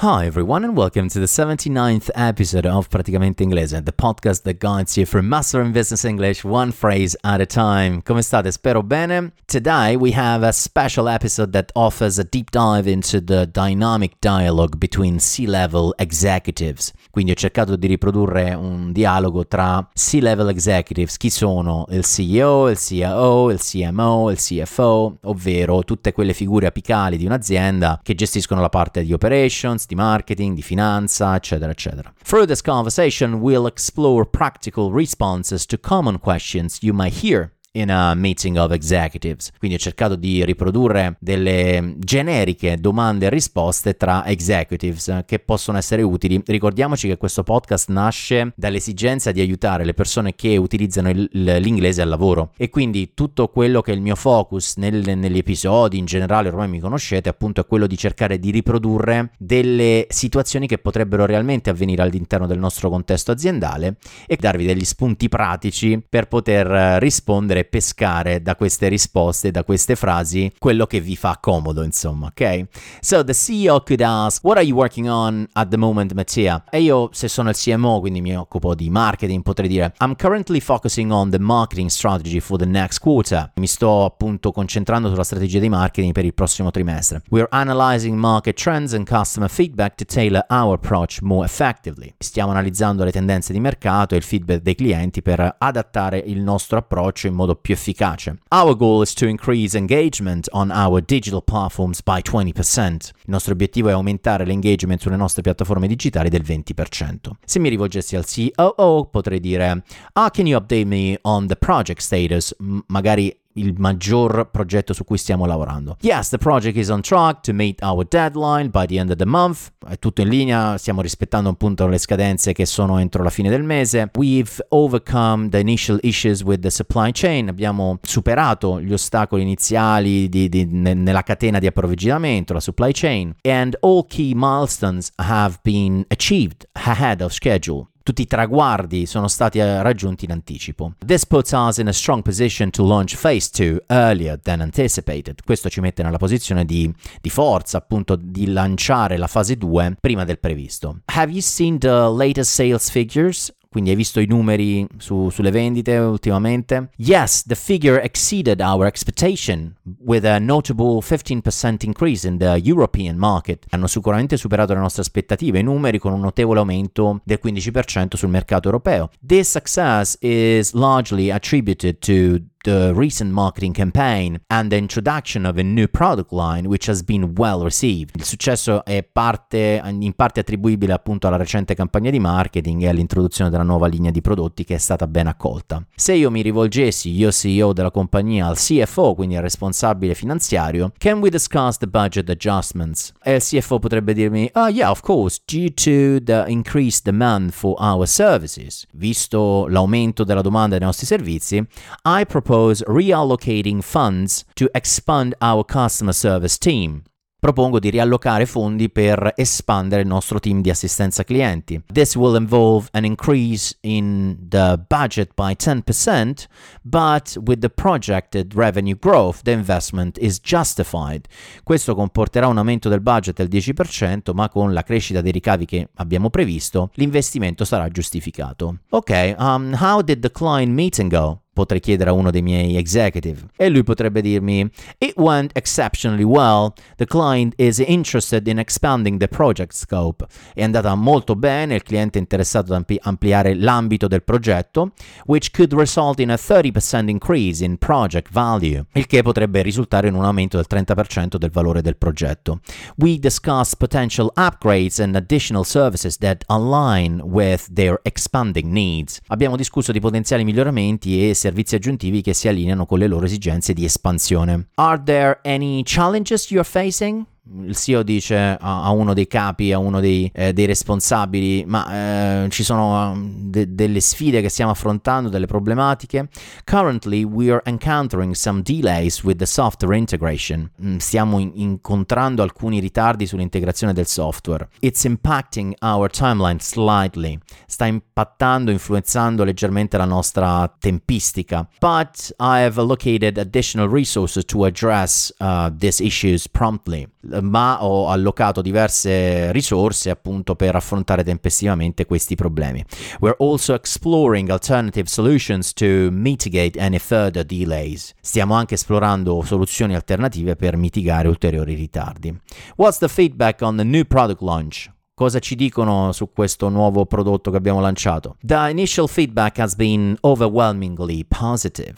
Hi everyone and welcome to the 79th episode of Praticamente Inglese, the podcast that guides you through mastering business English one phrase at a time. Come state? Spero bene. Today we have a special episode that offers a deep dive into the dynamic dialogue between C-level executives. Quindi ho cercato di riprodurre un dialogo tra C-level executives, chi sono il CEO, il CIO, il CMO, il CFO, ovvero tutte quelle figure apicali di un'azienda che gestiscono la parte di operations, di marketing, di finanza, eccetera, eccetera. Through this conversation, we'll explore practical responses to common questions you might hear in a meeting of executives. Quindi ho cercato di riprodurre delle generiche domande e risposte tra executives che possono essere utili. Ricordiamoci che questo podcast nasce dall'esigenza di aiutare le persone che utilizzano il, l'inglese al lavoro e quindi tutto quello che è il mio focus nel, negli episodi, in generale ormai mi conoscete, appunto è quello di cercare di riprodurre delle situazioni che potrebbero realmente avvenire all'interno del nostro contesto aziendale e darvi degli spunti pratici per poter rispondere pescare da queste risposte, da queste frasi, quello che vi fa comodo, insomma, ok? So the CEO could ask, what are you working on at the moment, Mattia? E io, se sono il CMO, quindi mi occupo di marketing, potrei dire, I'm currently focusing on the marketing strategy for the next quarter. Mi sto appunto concentrando sulla strategia di marketing per il prossimo trimestre. We're analyzing market trends and customer feedback to tailor our approach more effectively. Stiamo analizzando le tendenze di mercato e il feedback dei clienti per adattare il nostro approccio in modo più efficace. Our goal is to increase engagement on our digital platforms by 20%. Il nostro obiettivo è aumentare l'engagement sulle nostre piattaforme digitali del 20%. Se mi rivolgessi al COO potrei dire Ah, can you update me on the project status? M- magari il maggior progetto su cui stiamo lavorando. Yes, the project is on track to meet our deadline by the end of the month. È tutto in linea, stiamo rispettando appunto le scadenze che sono entro la fine del mese. We've overcome the initial issues with the supply chain. Abbiamo superato gli ostacoli iniziali di, di, nella catena di approvvigionamento, la supply chain. And all key milestones have been achieved ahead of schedule tutti i traguardi sono stati eh, raggiunti in anticipo. This puts us in a strong position to launch phase 2 earlier than anticipated. Questo ci mette nella posizione di, di forza, appunto, di lanciare la fase 2 prima del previsto. Have you seen the latest sales figures? Quindi hai visto i numeri su, sulle vendite ultimamente? Yes, the figure exceeded our expectation with a notable 15% increase in the European market. Hanno sicuramente superato le nostre aspettative, i numeri con un notevole aumento del 15% sul mercato europeo. This success is largely attributed to the recent marketing campaign and the introduction of a new product line which has been well received. Il successo è parte, in parte attribuibile appunto alla recente campagna di marketing e all'introduzione della nuova linea di prodotti che è stata ben accolta. Se io mi rivolgessi, io CEO della compagnia, al CFO, quindi al responsabile finanziario, can we discuss the budget adjustments? E il CFO potrebbe dirmi, ah oh, yeah, of course, due to the increased demand for our services. Visto l'aumento della domanda dei nostri servizi, I propose propose reallocating funds to expand our customer service team. Propongo di riallocare fondi per espandere il nostro team di assistenza clienti. This will involve an increase in the budget by 10%, but with the projected revenue growth, the investment is justified. Questo comporterà un aumento del budget del 10%, ma con la crescita dei ricavi che abbiamo previsto, l'investimento sarà giustificato. Ok, um, how did the client meeting go? Potrei chiedere a uno dei miei executive e lui potrebbe dirmi It went exceptionally well. The client is interested in expanding the project scope. È andata molto bene, il cliente è interessato ad ampliare l'ambito del progetto, which could result in a 30% increase in project value, il che potrebbe risultare in un aumento del 30% del valore del progetto. We discuss potential upgrades and additional services that align with their expanding needs. Abbiamo discusso di potenziali miglioramenti e servizi aggiuntivi che si allineano con le loro esigenze di espansione. Are there any challenges you're facing? Il CEO dice a, uno dei capi, a uno dei, eh, dei responsabili, ma eh, ci sono um, de- delle sfide che stiamo affrontando, delle problematiche. Currently we are encountering some delays with the software integration. Mm, stiamo in- incontrando alcuni ritardi sull'integrazione del software. It's impacting our timeline slightly. Sta impattando, influenzando leggermente la nostra tempistica. But I have allocated additional resources to address uh, these issues promptly ma ho allocato diverse risorse appunto per affrontare tempestivamente questi problemi. We're also exploring alternative solutions to mitigate any further delays. Stiamo anche esplorando soluzioni alternative per mitigare ulteriori ritardi. What's the feedback on the new product launch? Cosa ci dicono su questo nuovo prodotto che abbiamo lanciato? The initial feedback has been overwhelmingly positive.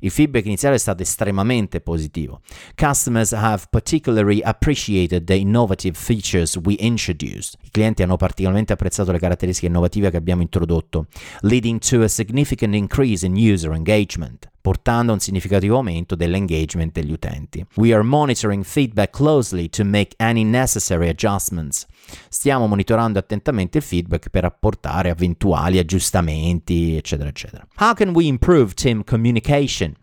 Il feedback iniziale è stato estremamente positivo. Customers have particularly appreciated the innovative features we introduced. I clienti hanno particolarmente apprezzato le caratteristiche innovative che abbiamo introdotto, leading to a significant increase in user engagement portando a un significativo aumento dell'engagement degli utenti. We are monitoring feedback closely to make any necessary adjustments. Stiamo monitorando attentamente il feedback per apportare eventuali aggiustamenti, eccetera, eccetera. How can we improve team communication?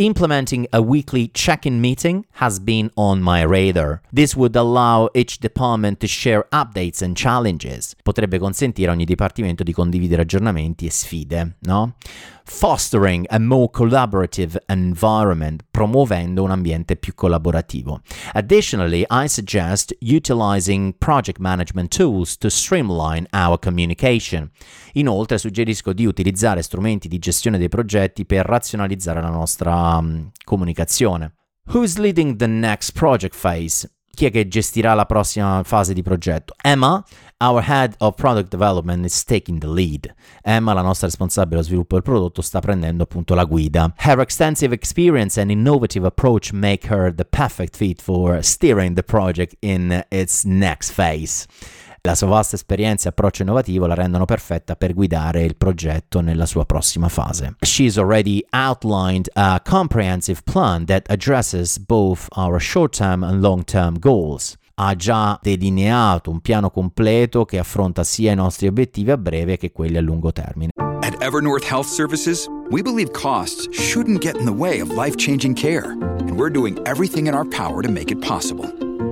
Implementing a weekly check in meeting has been on my radar. This would allow each department to share updates and challenges. Potrebbe consentire a ogni dipartimento di condividere aggiornamenti e sfide, no? fostering a more collaborative environment, promuovendo un ambiente più collaborativo. Additionally, I suggest utilizing project management tools to streamline our communication. Inoltre suggerisco di utilizzare strumenti di gestione dei progetti per razionalizzare la nostra um, comunicazione. Who's leading the next project phase? Chi è che gestirà la prossima fase di progetto? Emma, our head of product development, is taking the lead. Emma, la nostra responsabile dello sviluppo del prodotto, sta prendendo appunto la guida. Her extensive experience and innovative approach make her the perfect fit for steering the project in its next phase. La sua vasta esperienza e approccio innovativo la rendono perfetta per guidare il progetto nella sua prossima fase. She's already outlined a comprehensive plan that addresses both our short-term and long-term goals ha già delineato un piano completo che affronta sia i nostri obiettivi a breve che quelli a lungo termine. At Evernorth Health Services, we believe costs shouldn't get in the way of life-changing care, and we're doing everything in our power to make it possible.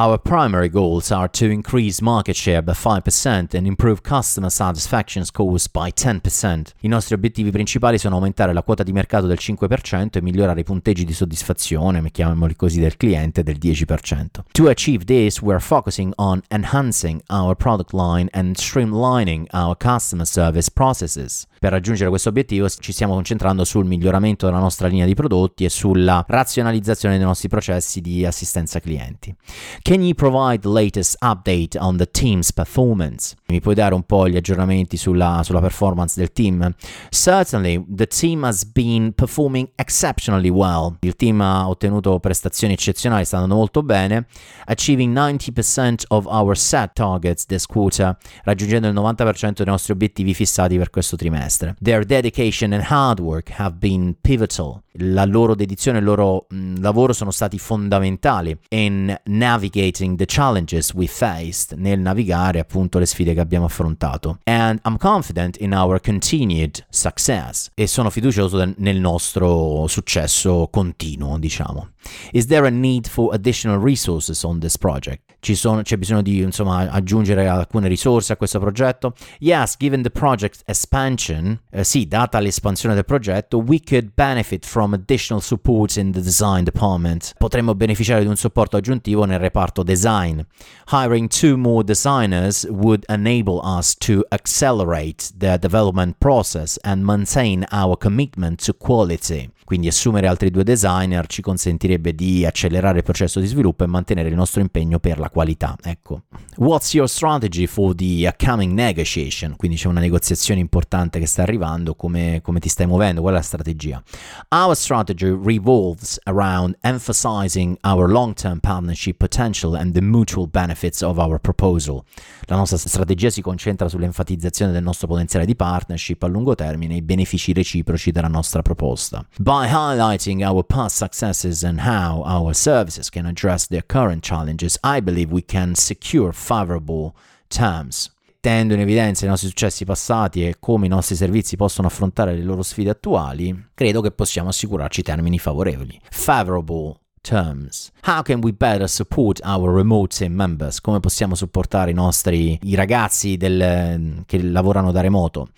Our primary goals are to increase market share by 5% and improve customer satisfaction scores by 10%. I nostri obiettivi principali sono aumentare la quota di mercato del 5% e migliorare i punteggi di soddisfazione, chiamiamoli così, del cliente del 10%. To achieve this, we're focusing on enhancing our product line and streamlining our customer service processes. Per raggiungere questo obiettivo ci stiamo concentrando sul miglioramento della nostra linea di prodotti e sulla razionalizzazione dei nostri processi di assistenza clienti. Can you provide the latest update on the team's performance? Mi puoi dare un po' gli aggiornamenti sulla, sulla performance del team? Certainly, the team has been performing exceptionally well. Il team ha ottenuto prestazioni eccezionali, sta andando molto bene, achieving 90% of our set targets this quarter, raggiungendo il 90% dei nostri obiettivi fissati per questo trimestre semestre. Their dedication and hard work have been pivotal. La loro dedizione e il loro mh, lavoro sono stati fondamentali in navigating the challenges we faced, nel navigare appunto le sfide che abbiamo affrontato. And I'm confident in our continued success e sono fiducioso nel nostro successo continuo, diciamo. Is there a need for additional resources on this project? Sono, c'è bisogno di insomma, aggiungere alcune risorse a questo progetto? Yes, given the project expansion, eh, sì, data l'espansione del progetto, we could benefit from additional support in the design department. Potremmo beneficiare di un supporto aggiuntivo nel reparto design. Hiring two more designers would enable us to accelerate the development process and maintain our commitment to quality. Quindi assumere altri due designer ci consentirebbe di accelerare il processo di sviluppo e mantenere il nostro impegno per la qualità. Ecco. What's your strategy for the upcoming negotiation? Quindi c'è una negoziazione importante che sta arrivando, come, come ti stai muovendo? Qual è la strategia? Our strategy revolves around emphasizing our long-term partnership potential and the mutual benefits of our proposal. La nostra strategia si concentra sull'enfatizzazione del nostro potenziale di partnership a lungo termine e i benefici reciproci della nostra proposta. By highlighting our past successes and how our services can address their current challenges, I believe we can secure favorable terms. Mettendo in evidenza i nostri successi passati e come i nostri servizi possono affrontare le loro sfide attuali, credo che possiamo assicurarci termini favorevoli. Favorable terms. How can we better support our remote team members? Come possiamo supportare i nostri i ragazzi del, che lavorano da remoto?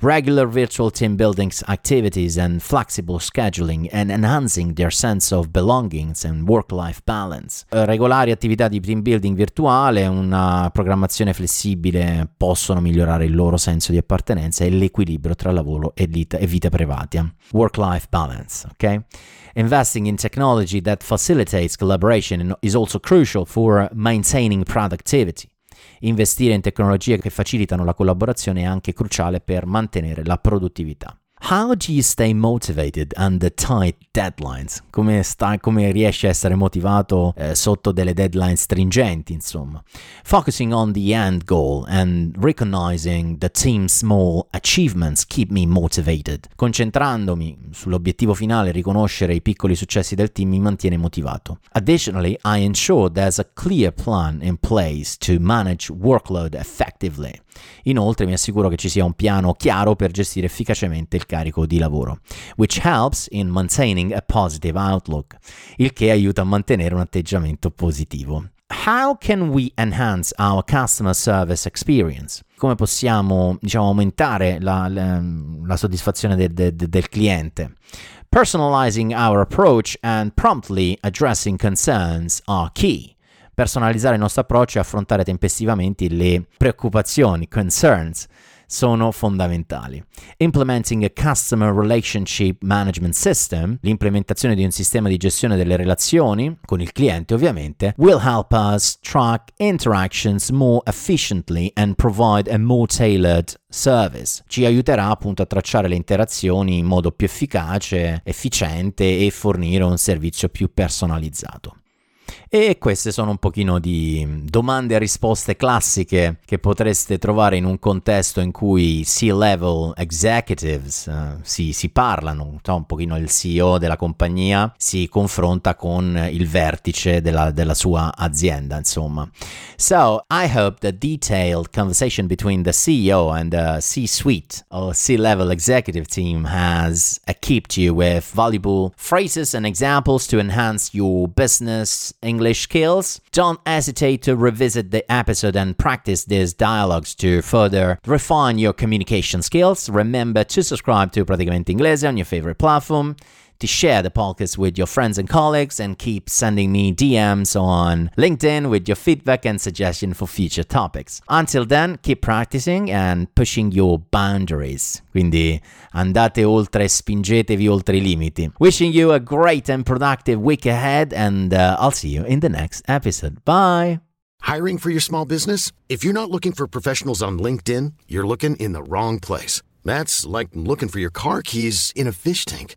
Regular virtual team building activities and flexible scheduling and enhancing their sense of belongings and work-life balance. Eh, regolari attività di team building virtuale, una programmazione flessibile possono migliorare il loro senso di appartenenza e l'equilibrio tra lavoro e vita, e vita privata. Work-life balance, ok? Investing in technology that facilitates collaboration is also crucial for maintaining productivity. Investire in tecnologie che facilitano la collaborazione è anche cruciale per mantenere la produttività. How do you stay motivated under tight deadlines? Come, sta, come riesci a essere motivato eh, sotto delle deadline stringenti, insomma? Focusing on the end goal and recognizing the team's small achievements keep me motivated. Concentrandomi sull'obiettivo finale, riconoscere i piccoli successi del team mi mantiene motivato. Additionally, I ensure there's a clear plan in place to manage workload effectively. Inoltre mi assicuro che ci sia un piano chiaro per gestire efficacemente il carico di lavoro, which helps in maintaining a positive outlook, il che aiuta a mantenere un atteggiamento positivo. How can we enhance our customer service experience? Come possiamo, diciamo, aumentare la, la, la soddisfazione de, de, de, del cliente? Personalizing our approach and promptly addressing concerns are key personalizzare il nostro approccio e affrontare tempestivamente le preoccupazioni, concerns, sono fondamentali. Implementing a Customer Relationship Management System, l'implementazione di un sistema di gestione delle relazioni con il cliente ovviamente, will help us track interactions more efficiently and provide a more tailored service. Ci aiuterà appunto a tracciare le interazioni in modo più efficace, efficiente e fornire un servizio più personalizzato. E queste sono un pochino di domande e risposte classiche che potreste trovare in un contesto in cui C-level executives uh, si, si, parlano, un pochino il CEO della compagnia si confronta con il vertice della, della sua azienda, insomma. So, I hope the detailed conversation between the CEO and the C-suite or C-level executive team has equipped you with valuable phrases and examples to enhance your business English skills, don't hesitate to revisit the episode and practice these dialogues to further refine your communication skills. Remember to subscribe to Praticamente Inglese on your favorite platform to share the podcast with your friends and colleagues and keep sending me DMs on LinkedIn with your feedback and suggestion for future topics. Until then, keep practicing and pushing your boundaries. Quindi andate oltre, spingetevi oltre i limiti. Wishing you a great and productive week ahead and uh, I'll see you in the next episode. Bye. Hiring for your small business? If you're not looking for professionals on LinkedIn, you're looking in the wrong place. That's like looking for your car keys in a fish tank.